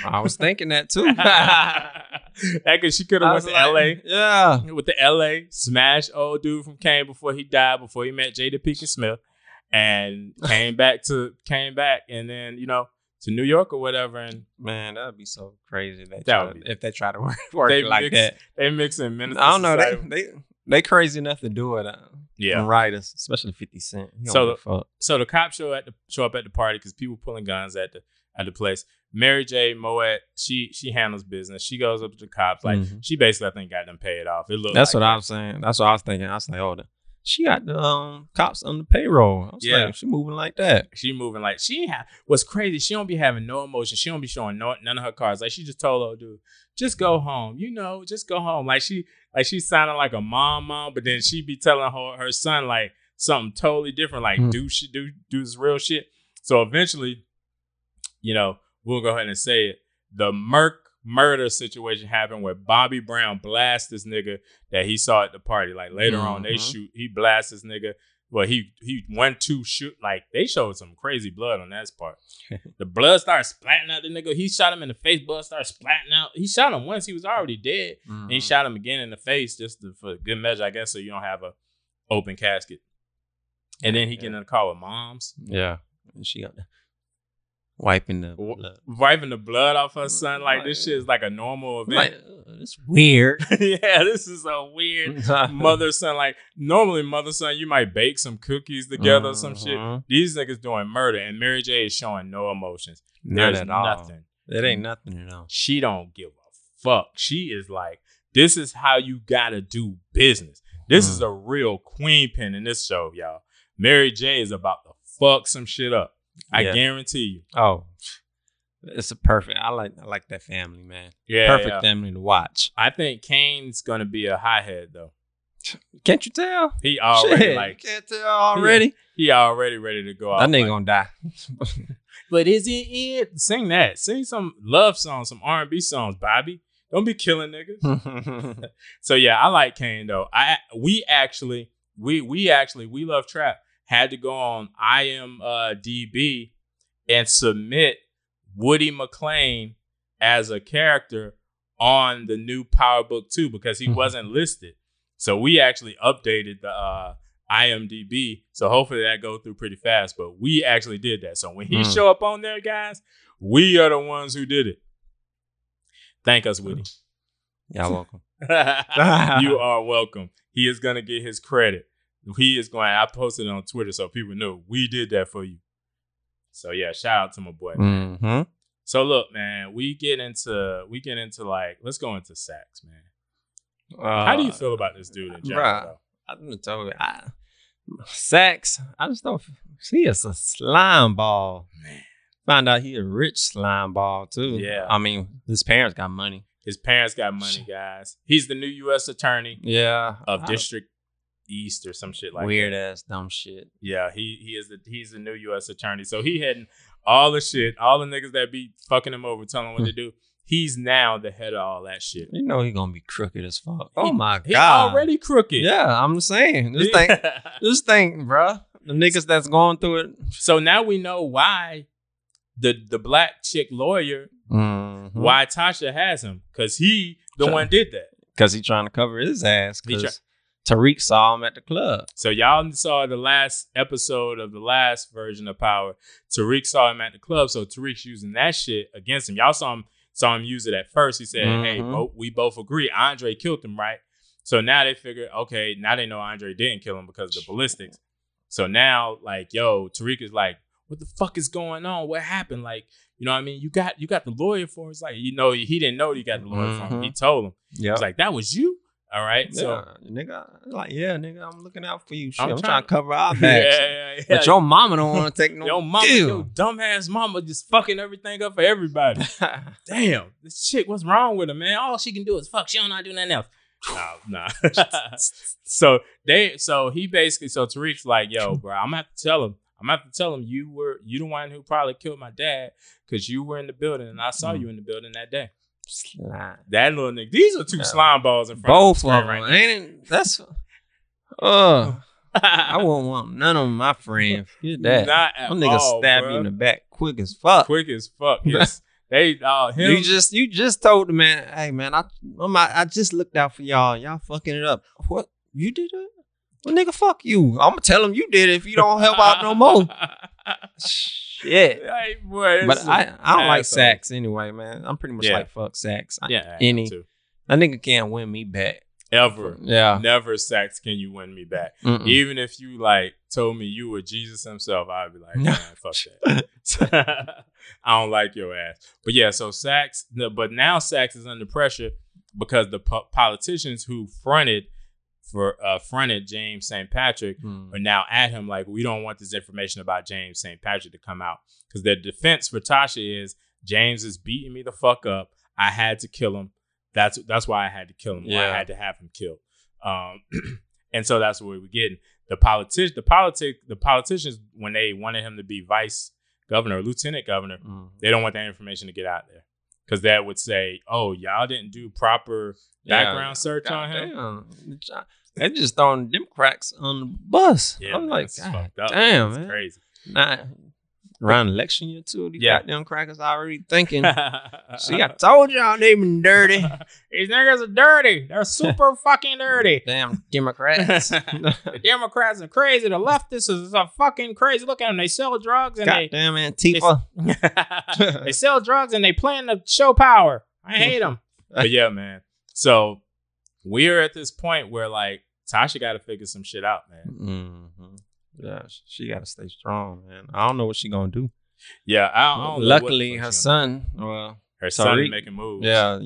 B: I was thinking that too.
A: that cause she could have went to
B: like,
A: LA
B: Yeah.
A: with the LA smash old dude from Kane before he died, before he met Jada Pinkett Smith, and came back to came back and then you know to New York or whatever, and
B: Man, that would be so crazy. If they
A: That
B: try
A: would
B: to-
A: be-
B: if they try to work, work
A: They
B: like
A: mix-
B: that.
A: they mix in Menace.
B: I don't know. They,
A: Society.
B: they they crazy enough to do it. Uh,
A: yeah.
B: and writers, especially Fifty Cent.
A: So
B: a fuck.
A: so the cops show at the show up at the party because people pulling guns at the at the place. Mary J. Monet, she she handles business. She goes up to the cops like
B: Mhm.
A: she basically I think got them paid off. It looked
B: That's
A: like
B: what I
A: that.
B: was saying. That's what I was thinking. I was like, oh, the, she got the um, cops on the payroll. I was
A: Yeah.
B: like, she moving like that.
A: She moving like she ain't have what's crazy. She don't be having no emotion. She don't be showing no none of her cards. Like she just told old dude, just go home. You know, just go home. Like she like she sounded like a mom mom, but then she be telling her her son like something totally different. Like
B: Hmm.
A: do shit, do do this real shit. So eventually, you know, we'll go ahead and say it. The Merck murder situation happened where Bobby Brown blasts this nigga that he saw at the party. Like later on, they
B: Mhm.
A: shoot, he blasts this nigga. Well, he he went to shoot like they showed some crazy blood on that part. the blood started splatting out the nigga. He shot him in the face. Blood started splatting out. He shot him once. He was already dead. And he
B: Mhm.
A: shot him again in the face just to, for good measure, I guess, so you don't have a open casket. And then he get in the car with moms,
B: Yeah, and she got wiping the
A: Wh-
B: blood.
A: wiping the blood off her son. Like this shit is like a normal event.
B: Like, uh, it's weird.
A: yeah, this is a weird mother son. Like normally, mother son, you might bake some cookies together or some shit.
B: Mhm.
A: These niggas doing murder, and Mary J is showing no emotions.
B: None
A: There's
B: at all.
A: nothing.
B: It ain't nothing at all.
A: She don't give a fuck. She is like, this is how you gotta do business. This
B: Mm.
A: is a real queen pin in this show, y'all. Mary J is about to fuck some shit up. I
B: Yeah.
A: guarantee you.
B: Oh, it's a perfect. I like. I like that family, man.
A: Yeah,
B: perfect
A: yeah.
B: family to watch.
A: I think Cane's gonna be a hothead though.
B: Can't you tell?
A: He already
B: Shit,
A: like
B: can't tell already.
A: he already ready to go out.
B: That nigga
A: like,
B: gonna die.
A: But is it it? Sing that. Sing some love songs, some R and B songs, Bobby. Don't be killing niggas. So yeah, I like Cane though. I we actually we we actually we love trap had to go on IMDb and submit Woody McClain as a character on the new Power Book 2 because he
B: Mhm.
A: wasn't listed. So we actually updated the uh, IMDb. So hopefully that go through pretty fast. But we actually did that. So when he
B: Mm.
A: show up on there, guys, we are the ones who did it. Thank us, Woody.
B: Y'all welcome.
A: you are welcome. He is gonna get his credit. He is going. I posted it on Twitter so people know we did that for you. So yeah, shout out to my boy.
B: Mm-hmm.
A: So look, man, we get into we get into like let's go into Saxe, man. How do you feel about this dude in general?
B: I'm gonna tell you, I, Saxe. I just don't. He is a slime ball.
A: Man,
B: Found out he a rich slime ball too.
A: Yeah.
B: I mean, his parents got money.
A: his parents got money, guys. He's the new U.S. attorney
B: Yeah.
A: of
B: I-
A: District East or some shit like
B: weird
A: that.
B: ass dumb shit.
A: Yeah, he he is the he's the new U.S. attorney. So he had all the shit, all the niggas that be fucking him over, telling him what to do. He's now the head of all that shit.
B: You know he gonna be crooked as fuck.
A: He-
B: Oh my
A: He
B: god.
A: already crooked.
B: Yeah, I'm saying. this thing, just think, bruh. The niggas that's going through it.
A: so now we know why the the black chick lawyer
B: Mhm.
A: why Tasha has him because he the
B: Sure.
A: one did that.
B: Cause he trying to cover his ass. Cause
A: try-
B: Tariq saw him at the club.
A: So y'all saw the last episode of the last version of Power. Tariq saw him at the club, so Tariq's using that shit against him. Y'all saw him saw him use it at first. He said, "Hey,
B: Mhm.
A: bo- we both agree Andre killed him, right?" So now they figure, okay, now they know Andre didn't kill him because of the ballistics. So now, like, yo, Tariq is like, "What the fuck is going on? What happened?" Like, you know what I mean? You got you got the lawyer for. him. It's like, you know, he didn't know he got the lawyer for him. He told him.
B: Yeah.
A: It's like that was you. All right.
B: yeah,
A: So
B: nigga, like, yeah, nigga, I'm looking out for you. Shit,
A: I'm
B: I'm,
A: trying-
B: trying to cover our
A: yeah,
B: backs.
A: yeah, yeah.
B: But your mama don't want to take no
A: Yo, mama,
B: deal.
A: yo, dumbass mama just fucking everything up for everybody. Damn, this chick, what's wrong with her, man? All she can do is fuck. She don't know how to do nothing else. Nah, nah. so they, so he basically, so Tariq's like, yo, bro, I'm gonna have to tell him. I'm gonna have to tell him you were you the one who probably killed my dad because you were in the building and I saw
B: Mm.
A: you in the building that day.
B: Slime.
A: That little nigga. These are two
B: Yeah.
A: slime balls in front
B: Both
A: of
B: of
A: the
B: them,
A: screen
B: ain't it? That's. Uh, I
A: right
B: wouldn't want none of my friends. Forget that.
A: Not at
B: Them niggas
A: all,
B: stab
A: bruh.
B: you in the back quick as fuck.
A: quick as fuck. Yes, they uh him.
B: You just you just told the man, hey man, I I'm, I just looked out for y'all. Y'all fucking it up. What you did it? Well, nigga, fuck you. I'm gonna tell him you did it if you don't help out no more. Shit.
A: Hey, boy,
B: But I, I don't like
A: asshole.
B: Saxe anyway, man. I'm pretty much
A: Yeah.
B: like fuck Saxe. I-
A: Yeah, I am
B: any
A: too.
B: that nigga can't win me back.
A: ever.
B: Yeah.
A: Never Saxe can you win me back.
B: Mm-mm.
A: Even if you like told me you were Jesus himself, I'd be like,
B: No.
A: man, fuck that. I don't like your ass. But yeah, so Saxe, no, but now Saxe is under pressure because the po- politicians who fronted for uh fronted James St. Patrick
B: Mm.
A: are now at him like we don't want this information about James St. Patrick to come out because their defense for Tasha is James is beating me the fuck up. I had to kill him. That's that's why I had to kill him. Or I had to have him killed. Um, and so that's what we were getting. The politic, the politic, the politicians when they wanted him to be vice governor lieutenant governor,
B: Mm.
A: they don't want that information to get out there because that would say, oh, y'all didn't do proper background search on him.
B: Goddamn. They just throwing Democrats on the bus.
A: Yeah,
B: I'm like,
A: that's
B: God damn,
A: It's
B: man.
A: crazy.
B: Nah, around election year too, these
A: Yeah.
B: goddamn crackers already thinking. See, I told y'all they been dirty.
A: These niggas are dirty. They're super fucking dirty.
B: Damn Democrats.
A: the Democrats are crazy. The leftists is are fucking crazy. Look at them. They sell drugs and they
B: Goddamn Antifa.
A: they sell drugs and they plan to show power. I hate them. but yeah, man. So we're at this point where like Tasha got to figure some shit out, man.
B: hmm Yeah, she got to stay strong, man. I don't know what she gonna do.
A: Yeah, I, don't know what
B: Luckily, her son, well,
A: her son
B: Tariq-
A: making moves.
B: yeah,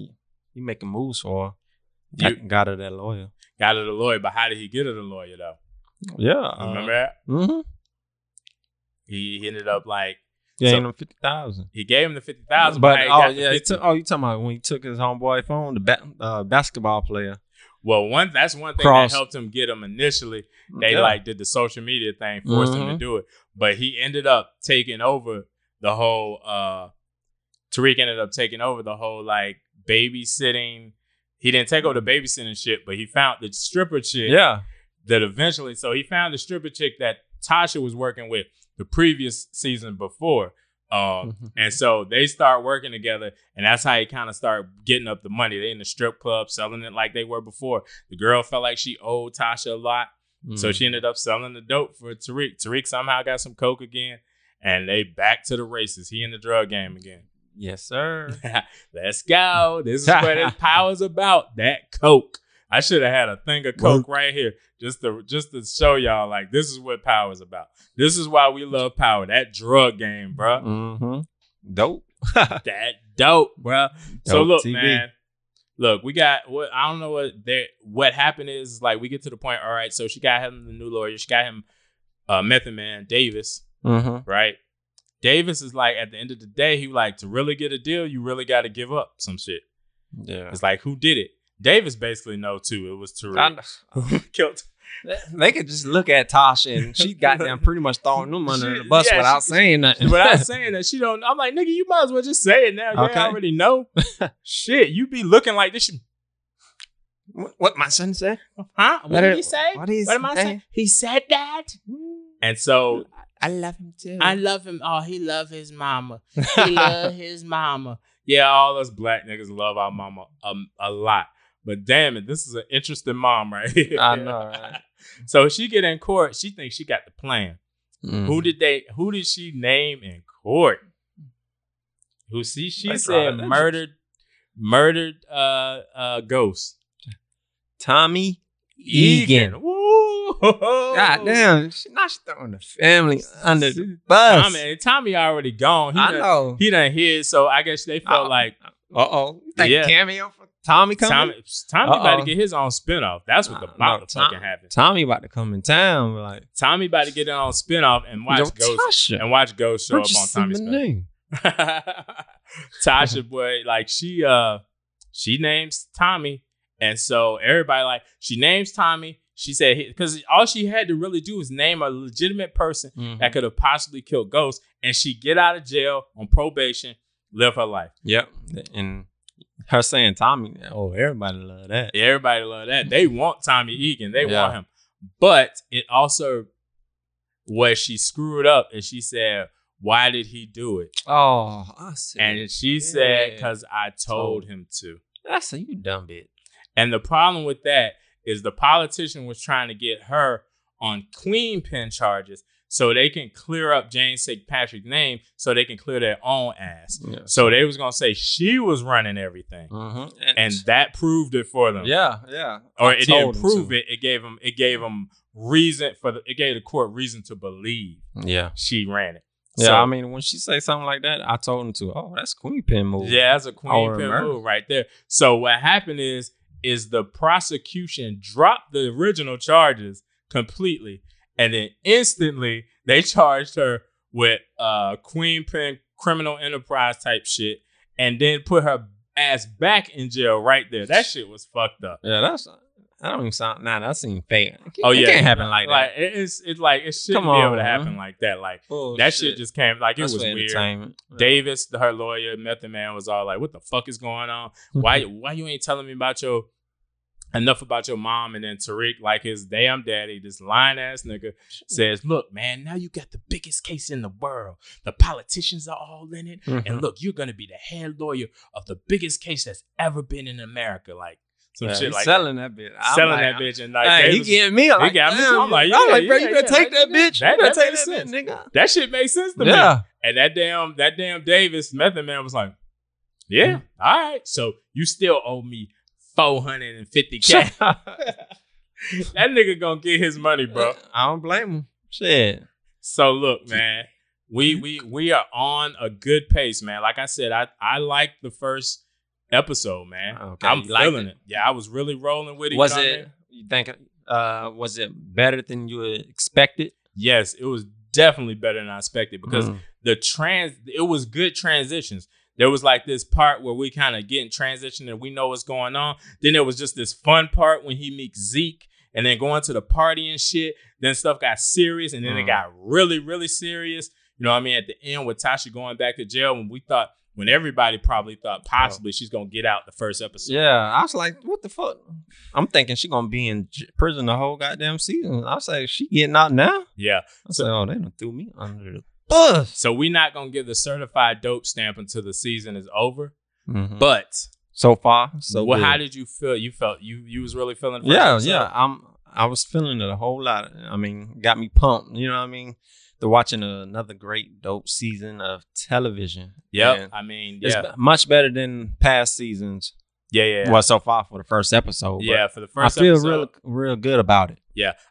B: he making moves for her.
A: You-
B: Got, her that lawyer.
A: got her the lawyer, but how did he get her the lawyer though?
B: Yeah,
A: You Remember that?
B: Mm-hmm.
A: He, he ended up like
B: Yeah,
A: So-
B: him fifty thousand.
A: he gave him the fifty thousand,
B: But
A: but
B: oh yeah, he
A: 50.
B: took, oh you talking about when he took his homeboy phone, the ba- uh, basketball player.
A: Well, one that's one thing
B: Cross.
A: that helped him get him initially. They
B: Yeah.
A: like did the social media thing, forced him to
B: Mhm.
A: do it. But he ended up taking over the whole uh Tariq ended up taking over the whole like babysitting. He didn't take over the babysitting shit, but he found the stripper chick
B: yeah.
A: that eventually so he found the stripper chick that Tasha was working with the previous season before. Um
B: Mhm.
A: and so they start working together, and that's how he kind of start getting up the money. They in the strip club selling it like they were before. The girl felt like she owed Tasha a lot, so
B: Mm.
A: she ended up selling the dope for Tariq. Tariq somehow got some coke again, and they back to the races. He in the drug game again.
B: Yes, sir.
A: Let's go. This is what his power's about. That coke. I should have had a thing of coke right here, just to just to show y'all like this is what power is about. This is why we love power. That drug game, bruh.
B: mm-hmm. Dope.
A: That dope, bruh. so look,
B: TV.
A: man. Look, we got what I don't know what there what happened is like we get to the point, all right, so she got him the new lawyer, she got him uh Method Man Davis,
B: Mm-hmm.
A: right? Davis is like at the end of the day, he like to really get a deal, you really gotta give up some shit.
B: Yeah.
A: It's like who did it? Davis basically know too. It was Tariq. Killed.
B: they could just look at Tasha and she got them pretty much throwing them under
A: She-
B: the bus
A: yeah,
B: without
A: she-
B: saying nothing.
A: Without saying that she don't. I'm like, nigga, you might as well just say it now.
B: Okay.
A: already know. Shit, you be looking like this.
B: What, what my son said?
A: huh? What,
B: What
A: did he say?
B: what did he
A: am I saying? He said that. And so
B: I love him too.
A: I love him. Oh, he love his mama. He love his mama. Yeah, all us black niggas love our mama um, a lot. But damn it, this is an interesting mom right here.
B: I know, right?
A: so she get in court. She thinks she got the plan.
B: Mm.
A: Who did they? Who did she name in court? Who see? She
B: That's
A: said
B: right.
A: Murdered, murdered uh uh ghost
B: Tommy Egan.
A: Woo!
B: God damn, she not throwing the family under the bus.
A: Tommy, Tommy already gone. He
B: I
A: done,
B: know.
A: He done hid, so I guess they felt
B: Oh.
A: like
B: Uh oh. Think
A: Yeah.
B: cameo Tommy coming?
A: Tommy. Tommy about to get his own spinoff. That's what
B: Uh,
A: about
B: no,
A: to
B: Tom-
A: fucking happen.
B: Tommy about to come in town. Like,
A: Tommy about to get his own spinoff and watch
B: yo,
A: Ghost
B: Tasha,
A: and watch Ghost show up on Tommy's
B: name?
A: Tasha boy, like she uh she names Tommy, and so everybody like she names Tommy. She said because all she had to really do was name a legitimate person
B: Mhm.
A: that could have possibly killed Ghost, and she get out of jail on probation, live her life.
B: Yep. And her saying Tommy, oh, everybody love that.
A: Everybody love that. They want Tommy Egan. They
B: Yeah.
A: want him, but it also where she screwed up, and she said, "Why did he do it?"
B: Oh, I see.
A: And she said, "Cause I told him to."
B: I a you dumb bitch.
A: And the problem with that is the politician was trying to get her on clean pin charges so they can clear up James St. Patrick's name so they can clear their own ass.
B: Yeah.
A: So they was gonna say she was running everything.
B: Mhm.
A: And that proved it for them.
B: yeah, yeah.
A: Or
B: I
A: it didn't prove it. It gave them it gave them reason for the it gave the court reason to believe
B: Yeah.
A: she ran it.
B: Yeah,
A: So-
B: I mean, when she say something like that, I told him to. Oh, that's queen pin move.
A: Yeah, that's a queen pin
B: murder.
A: move right there. So what happened is is the prosecution dropped the original charges completely, and then instantly they charged her with uh queen pin criminal enterprise type shit, and then put her ass back in jail right there. That shit was fucked up.
B: yeah. That's that don't even sound. Nah, that seems fake. It
A: Oh
B: it
A: yeah,
B: can't happen like, that.
A: Like it- it's it's like it shouldn't
B: Come
A: be able
B: on,
A: to
B: man.
A: happen like that. Like
B: that.
A: that shit just came like it
B: That's
A: was weird. Davis, her lawyer, Method Man was all like, "What the fuck is going on? Why why you ain't telling me about your enough about your mom?" And then Tariq, like his damn daddy, this lying ass nigga, says, "Look, man, now you got the biggest case in the world. The politicians are all in it,
B: Mhm.
A: and look, you're gonna be the head lawyer of the biggest case that's ever been in America. Like some
B: Yeah,
A: shit like
B: selling that, bitch. I'm
A: selling
B: like,
A: that bitch, and like
B: Hey, he
A: was-
B: getting me. I'm
A: he
B: like,
A: got me. I'm like,
B: I'm like, bro,
A: yeah,
B: you better
A: yeah,
B: take
A: that-
B: bitch.
A: that-
B: you better
A: that
B: take
A: makes
B: that
A: sense.
B: bitch, nigga.
A: that shit makes sense to me. And that damn that damn Davis Method Man was like, Yeah,
B: Mm-hmm.
A: all right. So you still owe me 450k. that nigga gonna get his money, bro.
B: I don't blame him. Shit.
A: So look, man, we we we are on a good pace, man. Like I said, I I like the first episode, man.
B: Okay,
A: I'm feeling
B: it?
A: it. Yeah, I was really rolling with it.
B: Was
A: know what I
B: it? You think? Uh, was it better than you expected?
A: Yes, it was definitely better than I expected because
B: Mm.
A: the trans it was good transitions. There was like this part where we kind of get in transition and we know what's going on. Then there was just this fun part when he meets Zeke and then going to the party and shit. Then stuff got serious and then it
B: Mm.
A: got really, really serious. You know what I mean? At the end with Tasha going back to jail when we thought when everybody probably thought possibly she's gonna get out the first episode.
B: Yeah, I was like, what the fuck? I'm thinking she gonna be in j- prison the whole goddamn season. I was like, she getting out now?
A: Yeah.
B: I said, oh, they done threw me under the bus.
A: So we're not gonna give the certified dope stamp until the season is over.
B: Mhm.
A: But
B: So far, so
A: well,
B: good.
A: how did you feel? You felt you you was really feeling. the
B: yeah,
A: episode?
B: yeah. I'm. I was feeling it a whole lot. I mean, got me pumped. You know what I mean? They're watching another great, dope season of television.
A: Yep. I mean, yeah,
B: be- much better than past seasons.
A: yeah, yeah,
B: Well, so far for the first episode.
A: yeah. For the first,
B: I feel
A: episode,
B: real, real good about it.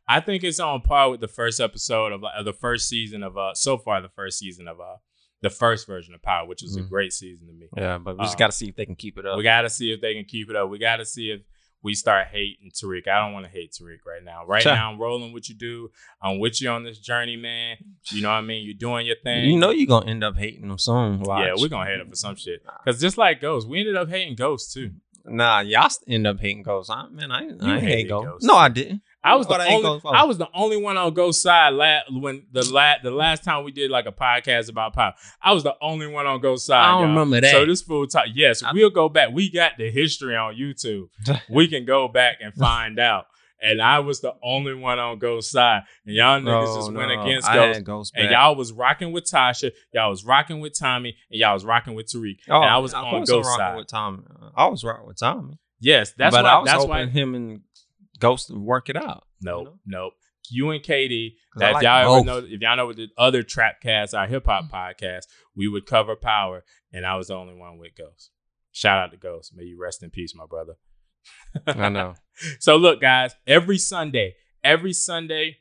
A: I think it's on par with the first episode of, of the first season of uh so far the first season of uh the first version of Power, which was a
B: Mhm.
A: great season to me.
B: Yeah, but we just
A: Uh,
B: got to see if they can keep it up.
A: We got to see if they can keep it up. We got to see if we start hating Tariq. I don't want to hate Tariq right now. Right now, I'm rolling with you, dude. I'm with you on this journey, man. You know what I mean? You're doing your thing.
B: you know you're gonna end up hating them soon.
A: Yeah, we're gonna hate him for some shit. Cause just like Ghost, we ended up hating Ghost too.
B: Nah, y'all end up hating Ghost. I, man, I, I hate. Ghost. No, I didn't.
A: I was the
B: I
A: only, I was the only one on Ghost side la- when the la- the last time we did like a podcast about pop. I was the only one on Ghost side.
B: I don't
A: y'all.
B: remember that.
A: So this fool talk. Yes,
B: I-
A: we'll go back. We got the history on YouTube. we can go back and find out. And I was the only one on Ghost side, and y'all niggas just went against
B: I
A: Ghost.
B: had Ghost
A: And y'all was rocking with Tasha, y'all was rocking with Tommy, and y'all was rocking with Tariq.
B: Oh,
A: and I was
B: of
A: on
B: course I'm
A: Ghost
B: rocking
A: side.
B: with Tommy. I was rocking with Tommy.
A: Yes, that's
B: but
A: why.
B: I was
A: that's
B: hoping
A: why.
B: him and Ghost would work it out.
A: Nope,
B: you know?
A: nope. You and Katie, That if
B: like
A: y'all ever know, if y'all know what the other trap cast, our hip hop
B: Mm.
A: podcast, we would cover Power, and I was the only one with Ghost. Shout out to Ghost. May you rest in peace, my brother.
B: I know.
A: So look, guys, every Sunday, every Sunday,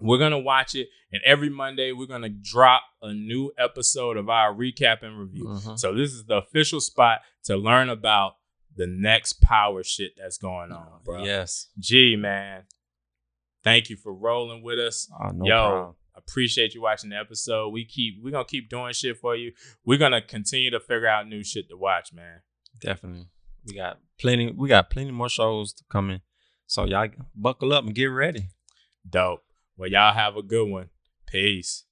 A: we're gonna watch it, and every Monday we're gonna drop a new episode of our recap and review.
B: Mhm.
A: So this is the official spot to learn about the next power shit that's going on, bro.
B: Yes.
A: Gee, man. Thank you for rolling with us.
B: Oh, no
A: Yo,
B: problem.
A: appreciate you watching the episode. We keep we're gonna keep doing shit for you. We're gonna continue to figure out new shit to watch, man.
B: Definitely. We got plenty. We got plenty more shows to come in. So y'all buckle up and get ready.
A: Dope. Well, y'all have a good one. Peace.